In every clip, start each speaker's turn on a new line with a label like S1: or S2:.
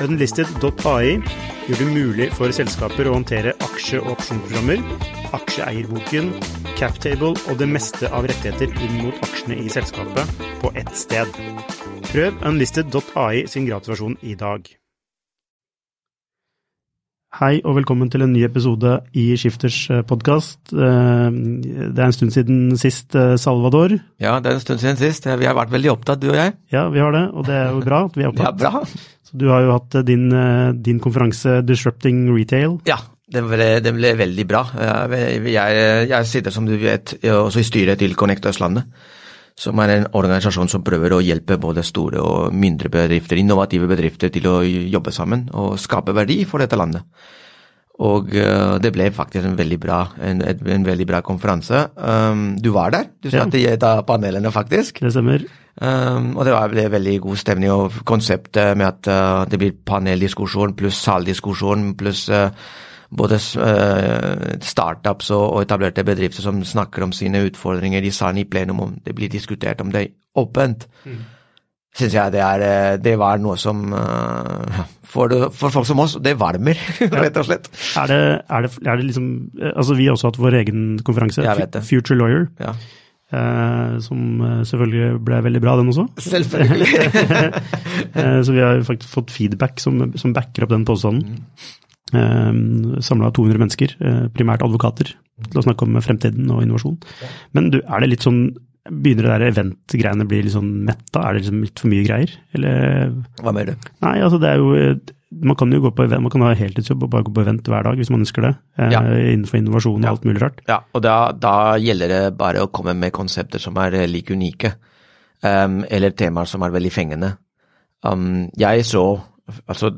S1: Unlisted.ai gjør det mulig for selskaper å håndtere aksje- og opsjonsprogrammer, aksjeeierboken, captable og det meste av rettigheter inn mot aksjene i selskapet på ett sted. Prøv unlisted.ai sin gratisversjon i dag. Hei og velkommen til en ny episode i Skifters podkast. Det er en stund siden sist, Salvador.
S2: Ja, det er en stund siden sist. Vi har vært veldig opptatt, du og jeg.
S1: Ja, vi har det, og det er jo bra at vi er opptatt.
S2: Ja, bra.
S1: Du har jo hatt din, din konferanse Disrupting Retail.
S2: Ja, den ble, den ble veldig bra. Jeg, jeg, sitter, som du vet, også i styret til Connect Østlandet som er en organisasjon som prøver å hjelpe både store og mindre bedrifter, innovative bedrifter, til å jobbe sammen og skape verdi for dette landet. Og uh, det ble faktisk en veldig bra, en, en veldig bra konferanse. Um, du var der, du satt i et av panelene, faktisk.
S1: Det stemmer.
S2: Um, og det var ble veldig god stemning, og konseptet med at uh, det blir paneldiskusjon pluss saldiskusjon pluss uh, både uh, startups og, etablerte bedrifter som snakker om sine utfordringer i salen i plenum, om det blir diskutert om det åpent. Mm. Syns jeg det, er, det var noe som for, for, folk som oss, det varmer, rett og slett.
S1: Er det, er, det, er det, liksom Altså, vi har også hatt vår egen konferanse, Future Lawyer.
S2: Ja.
S1: Uh, som selvfølgelig ble veldig bra, den også.
S2: Selvfølgelig.
S1: eh, så vi har faktisk fått feedback som, som backer opp den påstanden. Mm. Eh, Samla 200 mennesker, eh, primært advokater, til å snakke om fremtiden og innovasjon. Men du, er det litt sånn Begynner det der event-greiene bli litt sånn metta? Er det liksom litt for mye greier? Eller
S2: Hva mener du?
S1: Nei, altså det er jo Man kan jo gå på event, man kan ha heltidsjobb og bare gå på event hver dag hvis man ønsker det. Eh, ja. Innenfor innovasjon og ja. alt mulig rart.
S2: Ja, og da, da, gjelder det bare å komme med konsepter som er like unike. Um, eller temaer som er veldig fengende. Um, jeg så Altså,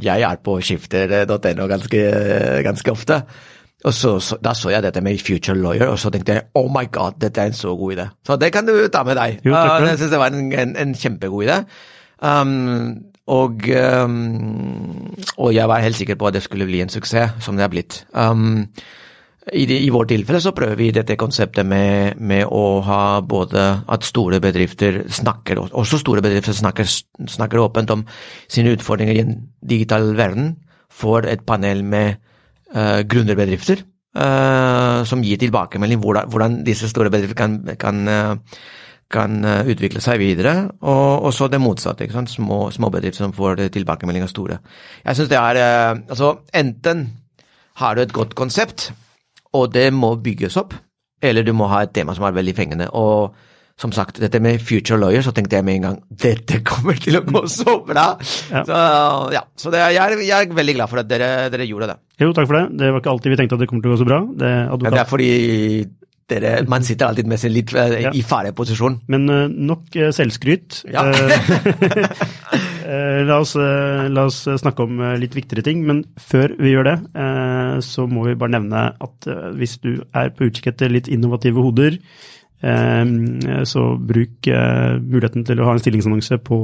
S2: jeg er på skifter.no ganske, ganske ofte. Og så, så, Da så jeg dette med Future Lawyer, og så tenkte jeg oh my god, dette er en så god idé. Så det kan du ta med deg.
S1: Jo,
S2: uh, jeg syns det var en, en, en kjempegod idé. Um, og, um, og, jeg var helt sikker på at det skulle bli en suksess, som det er blitt. Um, i, I vårt tilfelle så prøver vi dette konseptet med, med, å ha både at store bedrifter snakker, også store bedrifter snakker, snakker åpent om sine utfordringer i en digital verden, får et panel med uh, gründerbedrifter uh, som gir tilbakemelding hvordan, hvordan disse store bedrifter kan, kan, uh, kan utvikle seg videre, og, og så det motsatte. ikke sant? Små, små bedrifter som får tilbakemelding av store. Jeg synes det er Altså, enten har du et godt konsept, og det må bygges opp. Eller du må ha et tema som er veldig fengende. Og som sagt, dette med future lawyer, så tenkte jeg med en gang dette kommer til å gå så bra! Ja. Så, ja, så det, jeg, er, jeg, er, veldig glad for at dere, dere, gjorde det.
S1: Jo, takk for det. Det var ikke alltid vi tenkte at det kommer til å gå så bra. Det,
S2: ja, det er fordi dere, man sitter alltid med seg litt uh, ja. i fareposisjon.
S1: Men uh, nok uh, selvskryt. Ja. la, oss, la, oss, snakke om litt viktigere ting, men før vi gjør det, så må vi bare nevne at hvis du er på utkikk etter litt innovative hoder, så bruk muligheten til å ha en stillingsannonse på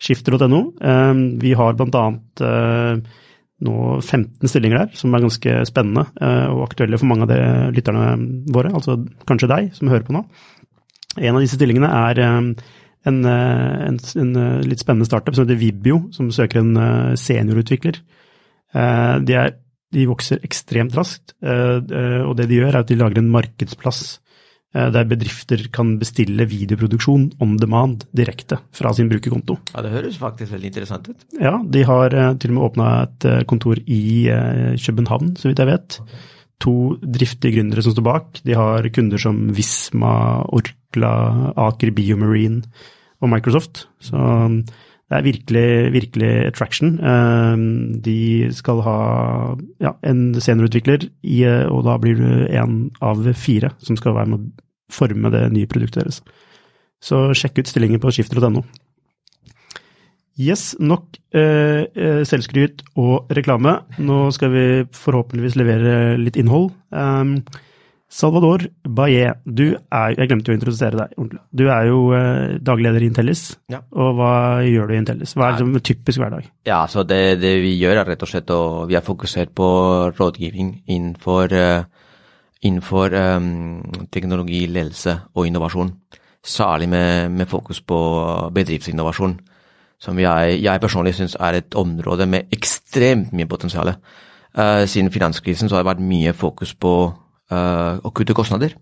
S1: skifter.no. Vi har blant annet nå 15 stillinger der, som er ganske spennende eh, og aktuelle for mange av de lytterne våre, altså kanskje deg som hører på nå. En av disse stillingene er eh, en, eh, en, en litt spennende startup som heter Vibio, som søker en seniorutvikler. De, er, de vokser ekstremt raskt, og det de gjør er at de lager en markedsplass der bedrifter kan bestille videoproduksjon on demand direkte fra sin brukerkonto.
S2: Ja, Det høres faktisk veldig interessant ut.
S1: Ja, de har eh, til og med åpna et eh, kontor i København, så vidt jeg vet. To driftige gründere som står bak. De har kunder som Visma, Orkla, Aker Biomarine og Microsoft. Så det er virkelig, virkelig attraction. De skal ha ja, en seniorutvikler, og da blir du en av fire som skal være med forme det nye produktet deres. Så sjekk ut stillingen på skifter.no. Yes, nok eh, eh, selvskryt og reklame. Nå skal vi forhåpentligvis levere litt innhold. Um, Salvador Baye, du er Jeg glemte å introdusere deg ordentlig. Du er jo eh, daglig leder i Intellis.
S2: Ja.
S1: Og hva gjør du i Intellis? Hva er liksom typisk hverdag?
S2: Ja, så det, det vi gjør er rett og slett å Vi er fokusert på rådgivning innenfor, eh, innenfor um, teknologi, ledelse og innovasjon. Særlig med, med fokus på bedriftsinnovasjon, som jeg, jeg personlig syns er et område med ekstremt mye potensial. Uh, siden finanskrisen så har det vært mye fokus på uh, å kutte kostnader.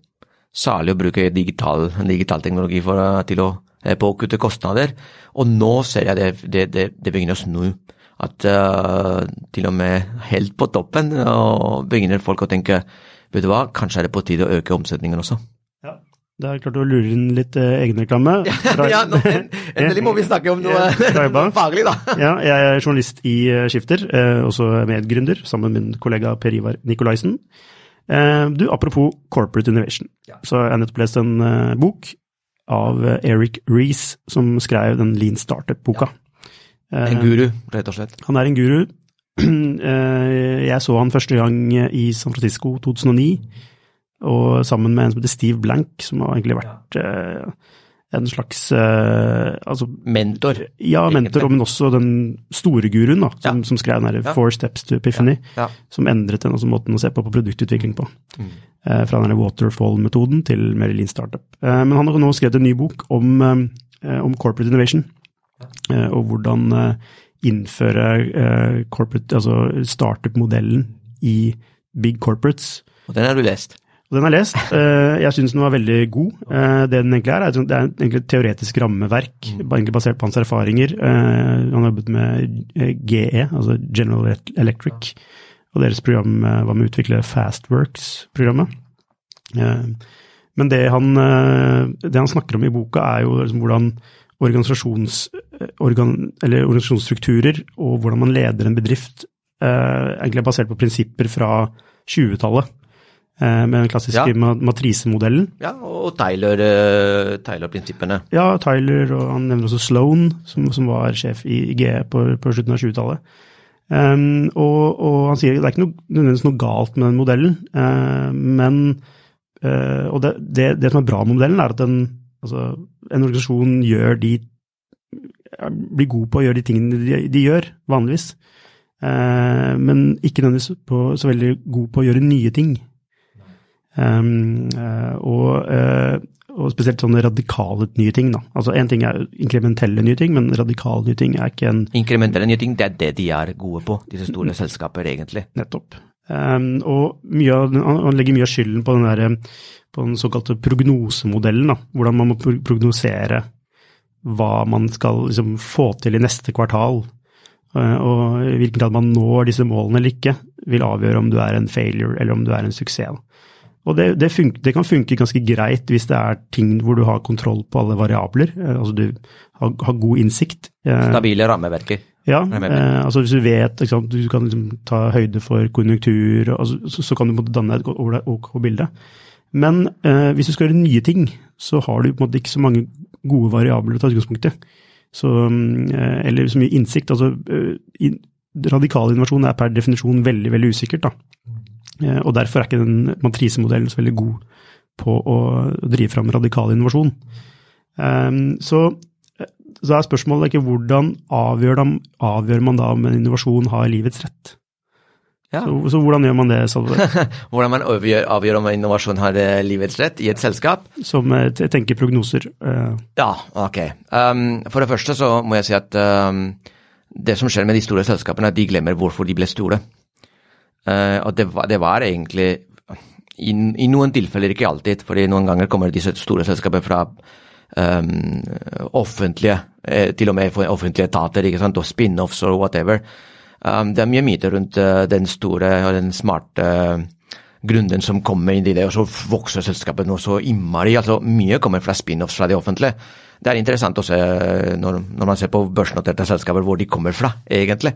S2: Særlig å bruke digital, digital teknologi for, uh, til å, eh, på å kutte kostnader. Og nå ser jeg det, det, det, det begynner å snu. At eh, til og med helt på toppen begynner folk å tenke vet du hva, kanskje er det på tide å øke omsetningen også.
S1: Ja. Det er klart å lure inn litt eh, egenreklame.
S2: Ja, nå, en- endelig må vi snakke om noe, noe faglig, da.
S1: Ja, jeg er journalist i eh, Skifter, eh, også medgründer, sammen med min kollega Per Ivar Nikolaisen. Eh, du, apropos corporate innovation,
S2: Ja.
S1: så har jeg nettopp lest en eh, bok av eh, Eric Reece, som skrev den Lean Startup-boka. Ja.
S2: En guru, rett og slett.
S1: han er en guru. Eh, jeg så han første gang i San Francisco 2009, og sammen med en som heter Steve Blank, som har egentlig vært eh, en slags eh, altså,
S2: Mentor.
S1: ja, mentor, men også den store guruen da, som,
S2: Ja.
S1: som skrev den
S2: Ja.
S1: Four Steps to Epiphany,
S2: Ja.
S1: som endret den altså, måten å se på på produktutvikling på.
S2: Mm.
S1: Fra denne waterfall-metoden til mer lean startup. Eh, men han har nå skrevet en ny bok om, om corporate innovation, eh, og hvordan innføre eh, corporate, altså startup-modellen i big corporates.
S2: Og den har du lest.
S1: Og den har jeg lest. Eh, Jeg syns den var veldig god. Eh, Det den egentlig er, det er egentlig et teoretisk rammeverk, egentlig basert på hans erfaringer. Han har jobbet med GE, altså General Electric, og deres program var med å utvikle Fastworks-programmet. Men det han, det han snakker om i boka, er jo liksom hvordan organisasjons, organ, eller organisasjonsstrukturer og hvordan man leder en bedrift, eh, egentlig er basert på prinsipper fra 20-tallet. eh, Med den klassiske
S2: Ja.
S1: matrisemodellen.
S2: Ja, og Tyler, eh, Tyler-prinsippene.
S1: Ja, Tyler, og han nevner også Sloan, som, som var sjef i i GE på, på slutten av 20-tallet. Um, og, og han sier det er ikke noe, nødvendigvis noe galt med den modellen, uh, men uh, Og det, det, det som er bra med modellen, er at den, altså, en organisasjon gjør de blir god på å gjøre de tingene de, de gjør, vanligvis. Eh, men ikke nødvendigvis på, så veldig god på å gjøre nye ting. Um, eh, og, eh, og spesielt sånne radikale nye ting. Da. Altså Én ting er inkrementelle nye ting, men radikale nye ting er ikke en
S2: Inkrementelle nye ting, det er det de er gode på, disse store selskaper, egentlig.
S1: nettopp. Um, og mye av, han han legger mye av skylden på den, der, på den såkalte prognosemodellen. Da. Hvordan man må prognosere hva man skal liksom, få til i neste kvartal. Eh, og i hvilken grad man når disse målene eller ikke, vil avgjøre om du er en failure eller om du er en suksess. Og det, det, fun- det kan funke ganske greit hvis det er ting hvor du har kontroll på alle variabler. eh, altså du har, har god innsikt. Eh,
S2: Stabile rammeverker.
S1: ja, eh, altså hvis du vet sant, Du kan liksom ta høyde for konjunktur, og så, så, kan du danne et ok bilde. Men eh, hvis du skal gjøre nye ting, så har du på en måte ikke så mange gode variabler å ta utgangspunkt i. Eh, eller så mye innsikt. altså eh, Radikal innovasjon er per definisjon veldig veldig usikkert. da. Eh, og Derfor er ikke den matrisemodellen så veldig god på å drive fram radikal innovasjon. Så, så er spørsmålet ikke hvordan avgjør, de, avgjør man da om en innovasjon har livets rett?
S2: Ja.
S1: Så, så hvordan gjør man det, Salve?
S2: Hvordan man avgjør, avgjør om innovasjon har eh, livets rett i et selskap?
S1: Som eh, jeg tenker prognoser. Uh.
S2: Ja, ok. Um, for det første så må jeg si at um, det som skjer med de store selskapene, er at de glemmer hvorfor de ble store. Uh, og det var, det var egentlig i, I noen tilfeller, ikke alltid, fordi noen ganger kommer disse store selskapene fra um, offentlige, til og med offentlige etater, ikke sant, og spin-offs og whatever. Um, det er mye myter rundt uh, den store og den smarte uh, grunnen som kommer inn i det, og så vokser selskapet nå så innmari. altså Mye kommer fra spin-offs fra det offentlige. Det er interessant å se eh, når, når man ser på børsnoterte selskaper hvor de kommer fra, egentlig.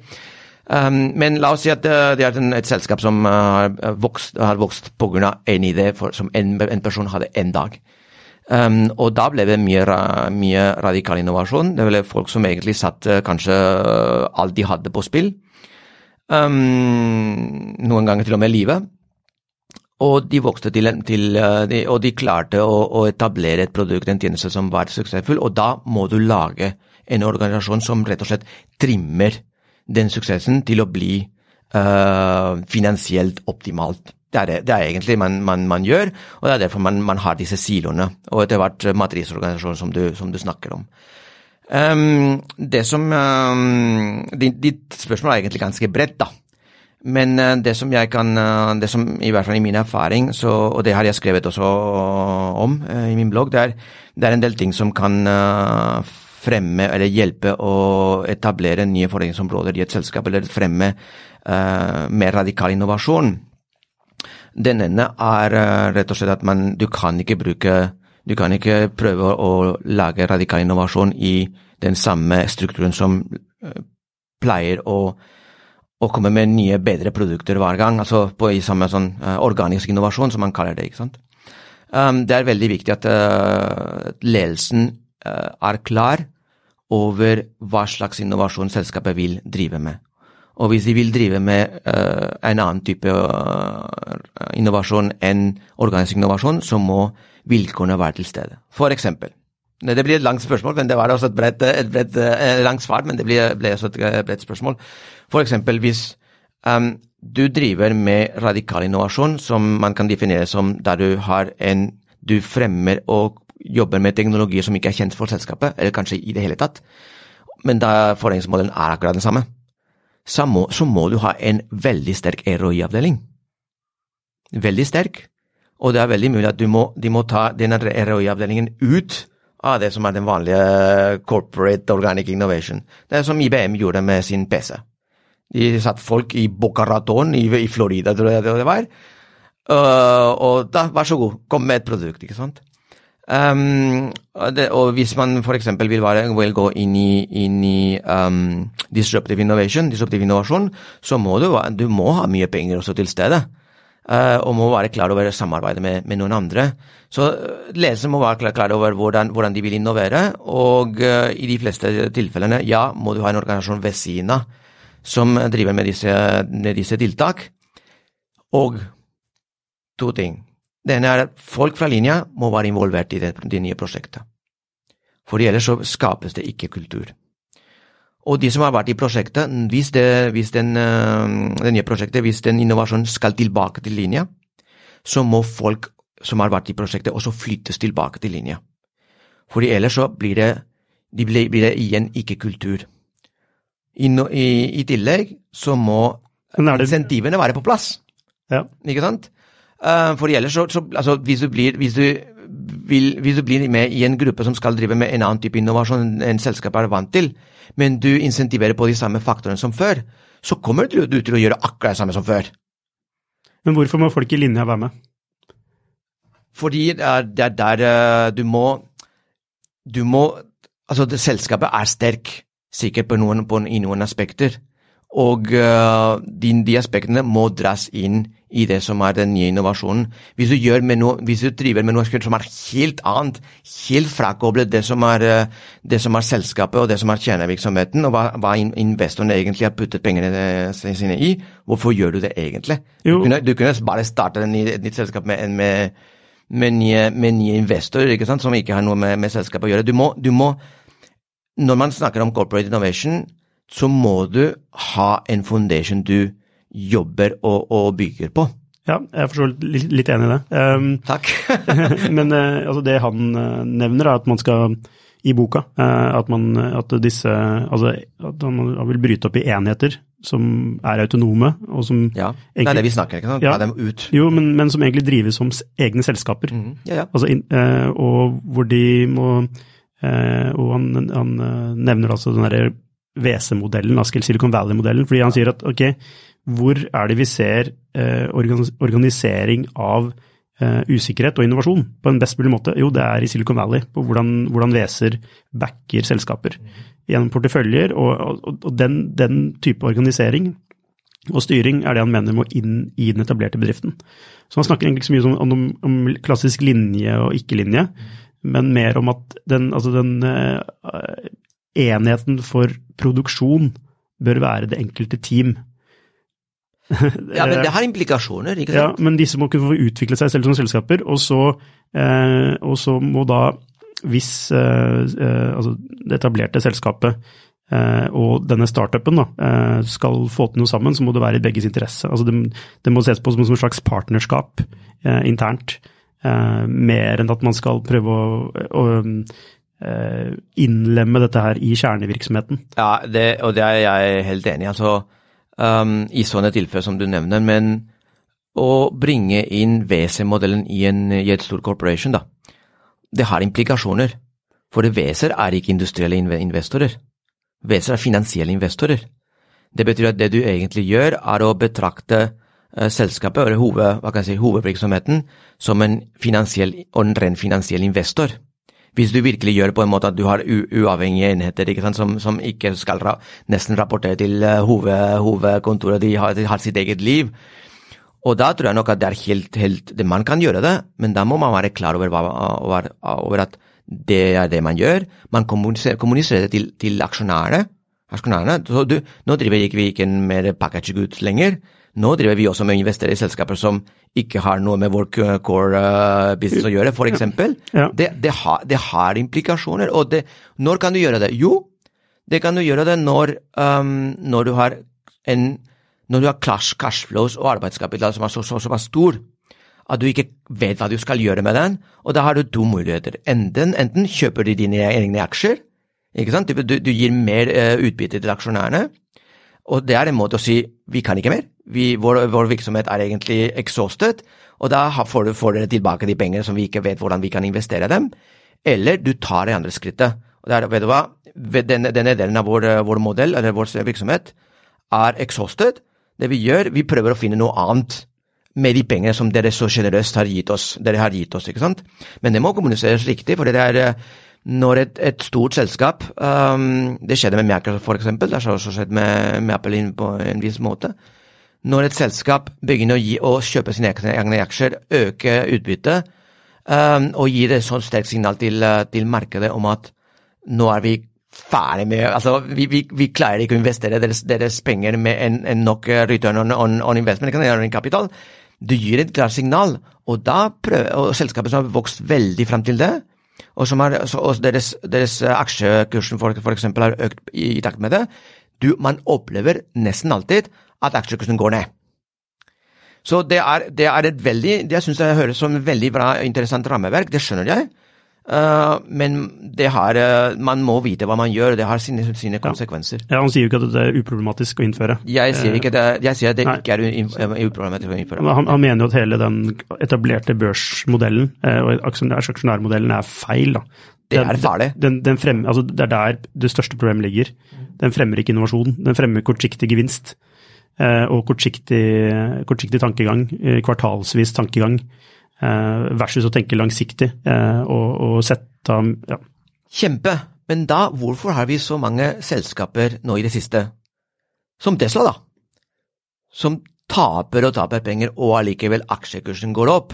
S2: Um, men la oss si at eh, det er et selskap som eh, har vokst, har vokst pga. en idé for, som en, en person hadde en dag. Um, og da ble det mye, mye, radikal innovasjon. Det ble folk som egentlig satte kanskje alt de hadde på spill. Um, noen ganger til og med livet. Og de vokste til, til de, Og de klarte å, å, etablere et produkt, en tjeneste som var suksessfull. Og da må du lage en organisasjon som rett og slett trimmer den suksessen til å bli uh, finansielt optimalt. Det er, det, det er egentlig man, man, man, gjør, og det er derfor man, man har disse siloene. Og etter hvert matrisorganisasjon som, som du snakker om. Um, det som um, ditt, ditt, spørsmål er egentlig ganske bredt, da. Men uh, det som jeg kan uh, Det som i hvert fall i min erfaring, så, og det har jeg skrevet også om uh, i min blogg, det er, det er, en del ting som kan fremme eller hjelpe å etablere nye fordelingsområder i et selskap, eller fremme mer radikal innovasjon. Den ene er rett og slett at man, du kan ikke bruke du kan ikke prøve å lage radikal innovasjon i den samme strukturen som eh, pleier å, å komme med nye, bedre produkter hver gang. Altså på i samme sånn uh, organisk innovasjon, som man kaller det. ikke sant? Um, det er veldig viktig at uh, ledelsen uh, er klar over hva slags innovasjon selskapet vil drive med. Og hvis de vil drive med en annen type innovasjon enn organisk innovasjon, så må vilkårene være til stede. For eksempel. Det blir et langt spørsmål, men det var også et bredt, et bredt eh, langt svar, men det ble, ble også et eh, bredt spørsmål. For eksempel hvis um, du driver med radikal innovasjon, som man kan definere som der du har en Du fremmer og jobber med teknologier som ikke er kjent for selskapet, eller kanskje i det hele tatt, men da forretningsmodellen er akkurat den samme, så må, så må du ha en veldig sterk ROI-avdeling. Veldig sterk og det er veldig mulig at må, de må ta denne ROI-avdelingen ut av det som er den vanlige corporate organic innovation. Det er som IBM gjorde med sin PC. De satt folk i Boca Raton i, i Florida, tror jeg det var. Uh, og da, vær så god, kom med et produkt, ikke sant. Um, det, og hvis man f.eks. Vil, vil gå inn i, inn i um, disruptive innovation, disruptive innovasjon, så må du, du må ha mye penger også til stede. Uh, og må være klar over samarbeidet med, med noen andre. Så uh, ledelsen må være klar, klar over hvordan, hvordan, de vil innovere, og uh, i de fleste tilfellene, ja, må du ha en organisasjon ved siden av som driver med disse, med disse tiltak. Og to ting. Det ene er at folk fra linja må være involvert i det, det nye prosjektet. For ellers så skapes det ikke kultur. Og de som har vært i prosjektet, hvis, det, hvis den, eh, det nye prosjektet, hvis den innovasjonen skal tilbake til linja, så må folk som har vært i prosjektet, også flyttes tilbake til linja. Fordi ellers så blir det, de blir, blir det igjen ikke kultur. I, i, I, tillegg så må insentivene være på plass.
S1: Ja.
S2: Ikke sant? Uh, for ellers så, så altså, hvis, du blir, hvis, du vil, hvis du blir med i en gruppe som skal drive med en annen type innovasjon enn selskapet er vant til, men du insentiverer på de samme faktorene som før, så kommer du, til å gjøre akkurat det samme som før.
S1: Men hvorfor må folk i linja være med?
S2: Fordi det er, det er der uh, du må Du må Altså, det, selskapet er sterk, sikkert på noen, på, i noen aspekter, og uh, de, de aspektene må dras inn i det som er den nye innovasjonen. Hvis du, noe, hvis du driver med noe som er helt annet, helt frakoblet det som er, eh, det som er selskapet og det som er kjernevirksomheten, og hva, hva investorene egentlig har puttet pengene sine i, hvorfor gjør du det egentlig? Du kunne, du kunne, bare starte et nytt selskap med, med, med, nye, med nye, investorer ikke sant, som ikke har noe med, med selskapet å gjøre. Du må, du må, når man snakker om corporate innovation, så må du ha en foundation du jobber og, og bygger på.
S1: Ja, jeg er for litt, litt enig i det. Um,
S2: Takk.
S1: men uh, altså det han uh, nevner, er at man skal i boka uh, at, man, at disse altså, at man vil bryte opp i enheter som er autonome, og som
S2: Ja, det er det vi snakker, ikke sant? Ja, dem ut.
S1: Jo, men, men, som egentlig drives som egne selskaper.
S2: Mm, ja, ja.
S1: Altså, og hvor de må Og han, han nevner altså den derre WC-modellen, Silicon Valley-modellen, fordi han sier at ok, hvor er det vi ser eh, organisering av eh, usikkerhet og innovasjon på en best mulig måte? Jo, det er i Silicon Valley, på hvordan, hvordan WC-er backer selskaper gjennom porteføljer. Og, og, og den, den, type organisering og styring er det han mener må inn i den etablerte bedriften. Så han snakker egentlig ikke så mye om, om, om klassisk linje og ikke-linje, men mer om at den, altså den uh, enheten for produksjon bør være det enkelte team.
S2: ja, men det har implikasjoner, ikke
S1: sant? Ja, men disse må kunne få utvikle seg selv som selskaper, og så, eh, og så må da, hvis eh, altså det etablerte selskapet eh, og denne startupen da, uh, skal få til noe sammen, så må det være i begges interesse. Altså det, det må ses på som et slags partnerskap uh, internt, mer enn at man skal prøve å, å innlemme dette her i kjernevirksomheten.
S2: Ja, det, og det er jeg helt enig i. Altså, um, I sånne tilfeller som du nevner. Men å bringe inn WC-modellen i, i, et stort corporation, da, det har implikasjoner. For WC-er er ikke industrielle investorer. WC-er finansielle investorer. Det betyr at det du egentlig gjør, er å betrakte uh, selskapet, eller hoved, si, hovedvirksomheten, som en finansiell en ren finansiell investor. Hvis du virkelig gjør på en måte at du har uavhengige enheter ikke sant, som, som, ikke skal ra nesten rapportere til hoved, hovedkontoret, de har, de har, sitt eget liv. Og da tror jeg nok at det er helt, helt det Man kan gjøre det, men da må man være klar over, over, over at det er det man gjør. Man kommuniserer, kommuniserer det til, til aksjonærene. aksjonærene. Så du, nå driver ikke vi ikke med package goods lenger. Nå driver vi også med å investere i selskaper som ikke har noe med vår core uh, business å gjøre, f.eks. Ja. Det, det, har, det har implikasjoner. Og det, når kan du gjøre det? Jo, det kan du gjøre det når, um, når du har en når du har cash, cashflows og arbeidskapital som er så, så, så stor at du ikke vet hva du skal gjøre med den, og da har du to muligheter. Enten, enten kjøper du dine egne aksjer, ikke sant? Du, du gir mer uh, utbytte til aksjonærene, og det er en måte å si vi kan ikke mer, vi, vår, vår, virksomhet er egentlig exhausted, og da får, du, får dere tilbake de pengene som vi ikke vet hvordan vi kan investere dem, eller du tar det andre skrittet. Og der, vet du hva, denne, denne delen av vår, vår modell, eller vår virksomhet, er exhausted. Det vi gjør, vi prøver å finne noe annet med de pengene som dere så generøst har gitt oss. Dere har gitt oss, ikke sant? Men det må kommuniseres riktig, for det er når et, et stort selskap um, Det skjedde med Microsoft, eksempel. Det har også skjedd med, med Apple på en viss måte. Når et selskap begynner å, gi, å kjøpe sine egne aksjer, øke utbyttet, um, og gir et sånt sterkt signal til, til, markedet om at nå er vi ferdig med altså vi, vi, vi klarer ikke å investere deres, deres penger med en, en nok return on, on, on investment, kapital, du gir et klart signal, og da prøver, og selskapet som har vokst veldig frem til det, og, har, og deres, deres, aksjekursen for, for eksempel har økt i, i, takt med det, du, man opplever nesten alltid at aksjekursen går ned. Så det er, det er et veldig, det jeg syns jeg høres som et veldig bra, interessant rammeverk, det skjønner jeg. Uh, men det har, uh, man må vite hva man gjør, og det har sine, sine konsekvenser.
S1: Ja, Han sier jo ikke at det er uproblematisk å innføre.
S2: Jeg sier, ikke det, jeg sier at det Nei. ikke er uproblematisk å innføre.
S1: Han, han, mener jo at hele den etablerte børsmodellen uh, og aksjonærmodellen er feil. da.
S2: Det er farlig.
S1: Den, den frem, altså det er der det største problemet ligger. Den fremmer ikke innovasjon. Den fremmer kortsiktig gevinst og kortsiktig, kortsiktig tankegang, kvartalsvis tankegang. Eh, versus å tenke langsiktig eh, og, og sette ja.
S2: Kjempe, men da hvorfor har vi så mange selskaper nå i det siste, som Tesla, da, som taper og taper penger, og allikevel aksjekursen går opp?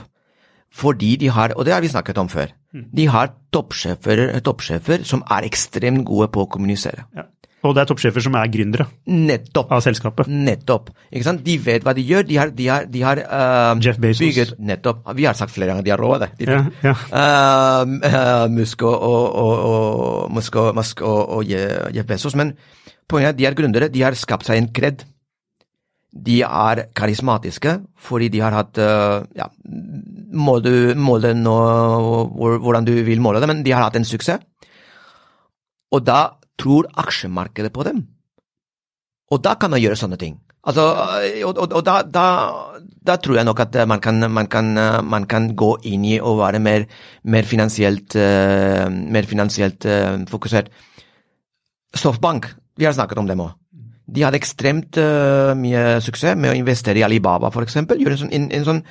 S2: Fordi de har, og det har vi snakket om før, mm. de har toppsjefer, toppsjefer som er ekstremt gode på å kommunisere. Ja.
S1: Og det er toppsjefer som er gründere
S2: Nettopp.
S1: av selskapet.
S2: Nettopp. Ikke sant? De vet hva de gjør. De har, de har, de har uh,
S1: Jeff Bezos. bygget
S2: Nettopp. Vi har sagt flere ganger de har råd.
S1: Ja, ja.
S2: Uh, uh, Musk og, og, og, Musk og, Musk og Jeff Bezos. Men poenget er at de er gründere. De har skapt seg en kred. De er karismatiske fordi de har hatt ja, må du måle nå hvordan du vil måle det, men de har hatt en suksess. Og da tror aksjemarkedet på dem. Og da kan man gjøre sånne ting. Altså, og, og, og da, da, da, tror jeg nok at man kan, man, kan, man kan, gå inn i å være mer, mer finansielt, uh, mer finansielt uh, fokusert. Softbank, vi har snakket om dem òg. De hadde ekstremt uh, mye suksess med å investere i Alibaba, f.eks. Gjøre en sånn, en, en sånn,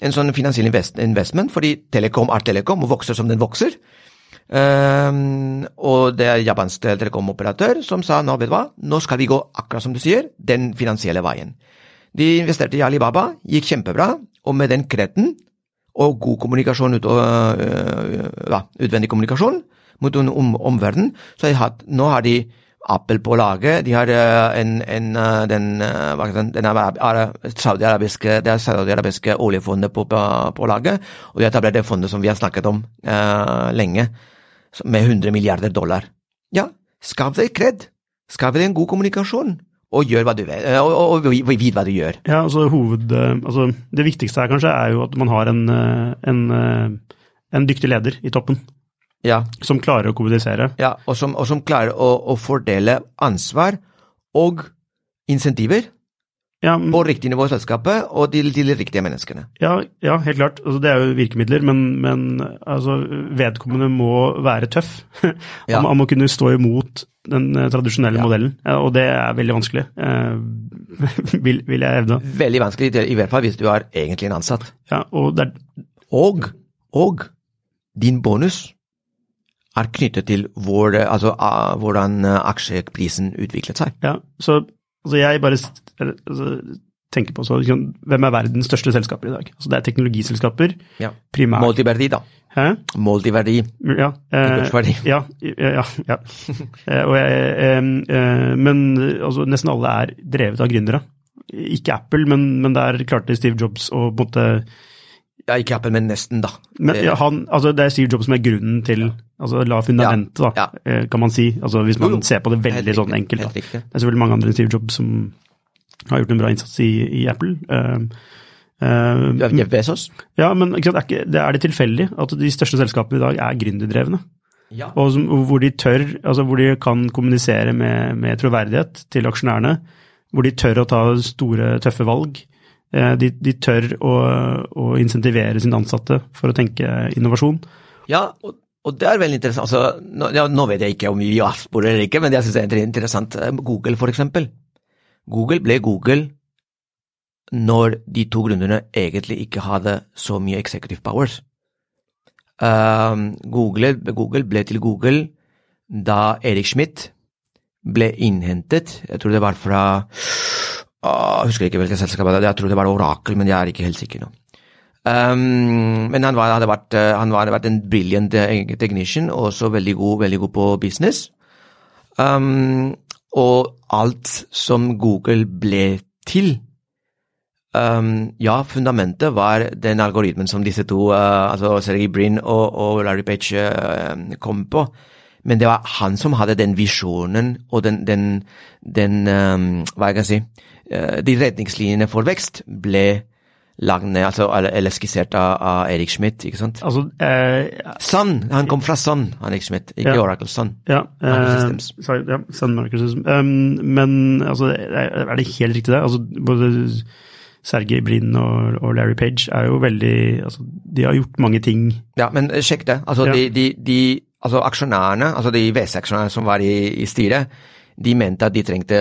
S2: en sånn finansiell invest, investment, fordi Telekom er Telekom og vokser som den vokser. Um, og det er japansk telekomoperatør som sa nå, vet du hva, nå skal vi gå akkurat som du sier, den finansielle veien. De investerte i Alibaba, gikk kjempebra, og med den kreten og god kommunikasjon, ut, uh, uh, utvendig kommunikasjon mot om, omverdenen, så har de hatt, nå har de Apple på laget. De har uh, en, en, den, den, saudi-arabiske saudi oljefondet på, på, på, laget, og de har etablert det fondet som vi har snakket om lenge med 100 milliarder dollar. Ja, skaff deg kred. Skaff deg en god kommunikasjon, og gjør hva du vet, eh, og, og, og, og vit hva du gjør.
S1: Ja, altså, hoved, eh, altså Det viktigste her kanskje er jo at man har en, eh, en, en dyktig leder i toppen.
S2: Ja.
S1: Som klarer å kommunisere.
S2: Ja, og som, som klarer å, å, fordele ansvar og insentiver ja, på riktig nivå i selskapet og til, til de riktige menneskene.
S1: Ja, ja helt klart. Altså, det er jo virkemidler, men, men altså, vedkommende må være tøff. ja. Han må kunne stå imot den uh, tradisjonelle modellen, og det er veldig vanskelig, eh, vil, vil, jeg hevde.
S2: Veldig vanskelig, i hvert fall hvis du er egentlig en ansatt.
S1: Ja, og, er...
S2: og, og din bonus er knyttet til hvor, altså, uh, hvordan aksjeprisen utviklet seg.
S1: Ja, så Altså jeg bare altså, tenker på så, Hvem er verdens største selskaper i dag? Altså Det er teknologiselskaper.
S2: Ja.
S1: Primært.
S2: Multiverdi, da.
S1: Hæ?
S2: Multiverdi.
S1: Ja. Eh, ja, ja, ja. eh, jeg, eh, men altså, nesten alle er drevet av gründere. Ikke Apple, men, men der klarte Steve Jobs å på en måte
S2: ja, ikke Apple, men nesten, da.
S1: Men, ja, han, altså, det er Steve Jobs som er grunnen til altså La fundamentet, da, ja. Eh, kan man si. Altså, hvis man jo, jo. ser på det veldig sånn enkelt. Da. Det er selvfølgelig mange andre enn Steve Jobs som har gjort en bra innsats i, i Apple. Uh,
S2: uh, Jeff Bezos?
S1: Ja, men sant, er, det er det tilfeldig at de største selskapene i dag er gründerdrevne.
S2: Ja.
S1: Og som, hvor de tør, altså hvor de kan kommunisere med, med troverdighet til aksjonærene. Hvor de tør å ta store, tøffe valg. Eh, de, de tør å, å, insentivere sine ansatte for å tenke innovasjon.
S2: Ja, og, og det er veldig interessant. Altså, nå, ja, nå, vet jeg ikke om vi avsporer eller ikke, men det jeg synes er interessant. Eh, Google, for eksempel. Google ble Google når de to gründerne egentlig ikke hadde så mye executive powers. Um, Google, Google ble til Google da Erik Schmidt ble innhentet, jeg tror det var fra jeg husker ikke hvilket selskap det var, jeg tror det var Orakel, men jeg er ikke helt sikker nå. Um, men han, var, hadde vært, eh, han hadde vært en brilliant eh, technician, og også veldig god, veldig god på business. Um, og alt som Google ble til um, Ja, fundamentet var den algoritmen som disse to, uh, altså Sergey Brin og, og Larry Page, uh, kom på. Men det var han som hadde den visjonen og den, den, den um, Hva jeg kan si uh, De retningslinjene for vekst ble lagd ned, altså, eller skissert av, av, Erik Schmidt, ikke sant?
S1: Altså, eh,
S2: Sun! Han kom fra Sun, Erik Schmidt, ikke ja, Oracle Sun.
S1: Ja, eh, sorry, ja Sun. Um, men altså, er det helt riktig det? Altså, både Sergej Brin og, og, Larry Page er jo veldig altså, De har gjort mange ting.
S2: Ja, men sjekk det. Altså, ja. de, de, de altså aksjonærene, altså de VC-aksjonærene som var i, i, styret, de mente at de trengte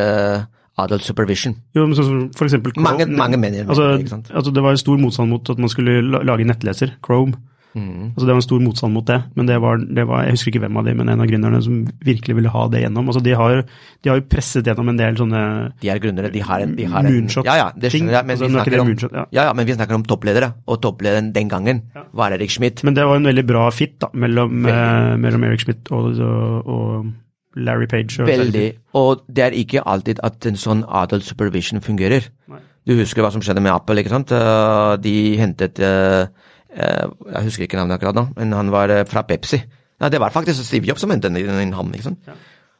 S2: adult supervision.
S1: Jo, men så, for eksempel
S2: Chrome, mange, mange mener
S1: altså, sant? altså, det var stor motstand mot at man skulle lage nettleser, Chrome. Mm. Altså Det var en stor motstand mot det, men det var, det var, jeg husker ikke hvem av de, men en av gründerne som virkelig ville ha det gjennom. Altså De har, de har jo presset gjennom en del sånne
S2: De er gründere, de har en, de har en
S1: moonshot
S2: ja, ja, det skjønner jeg, men, altså, vi snakker om,
S1: moonshot,
S2: ja. Ja, ja, men vi snakker om toppledere, og topplederen den gangen ja. var Erik Schmidt.
S1: Men det var en veldig bra fit da, mellom, eh, mellom Erik Schmidt og, og, og Larry Page.
S2: Og veldig, og det er ikke alltid at en sånn adult supervision fungerer. Nei. Du husker hva som skjedde med Apple, ikke sant? Eh, de hentet uh, jeg husker ikke navnet akkurat nå, men han var eh, fra Pepsi. Nei, det var faktisk Steve Jobs som hentet inn ham. Liksom. Ja.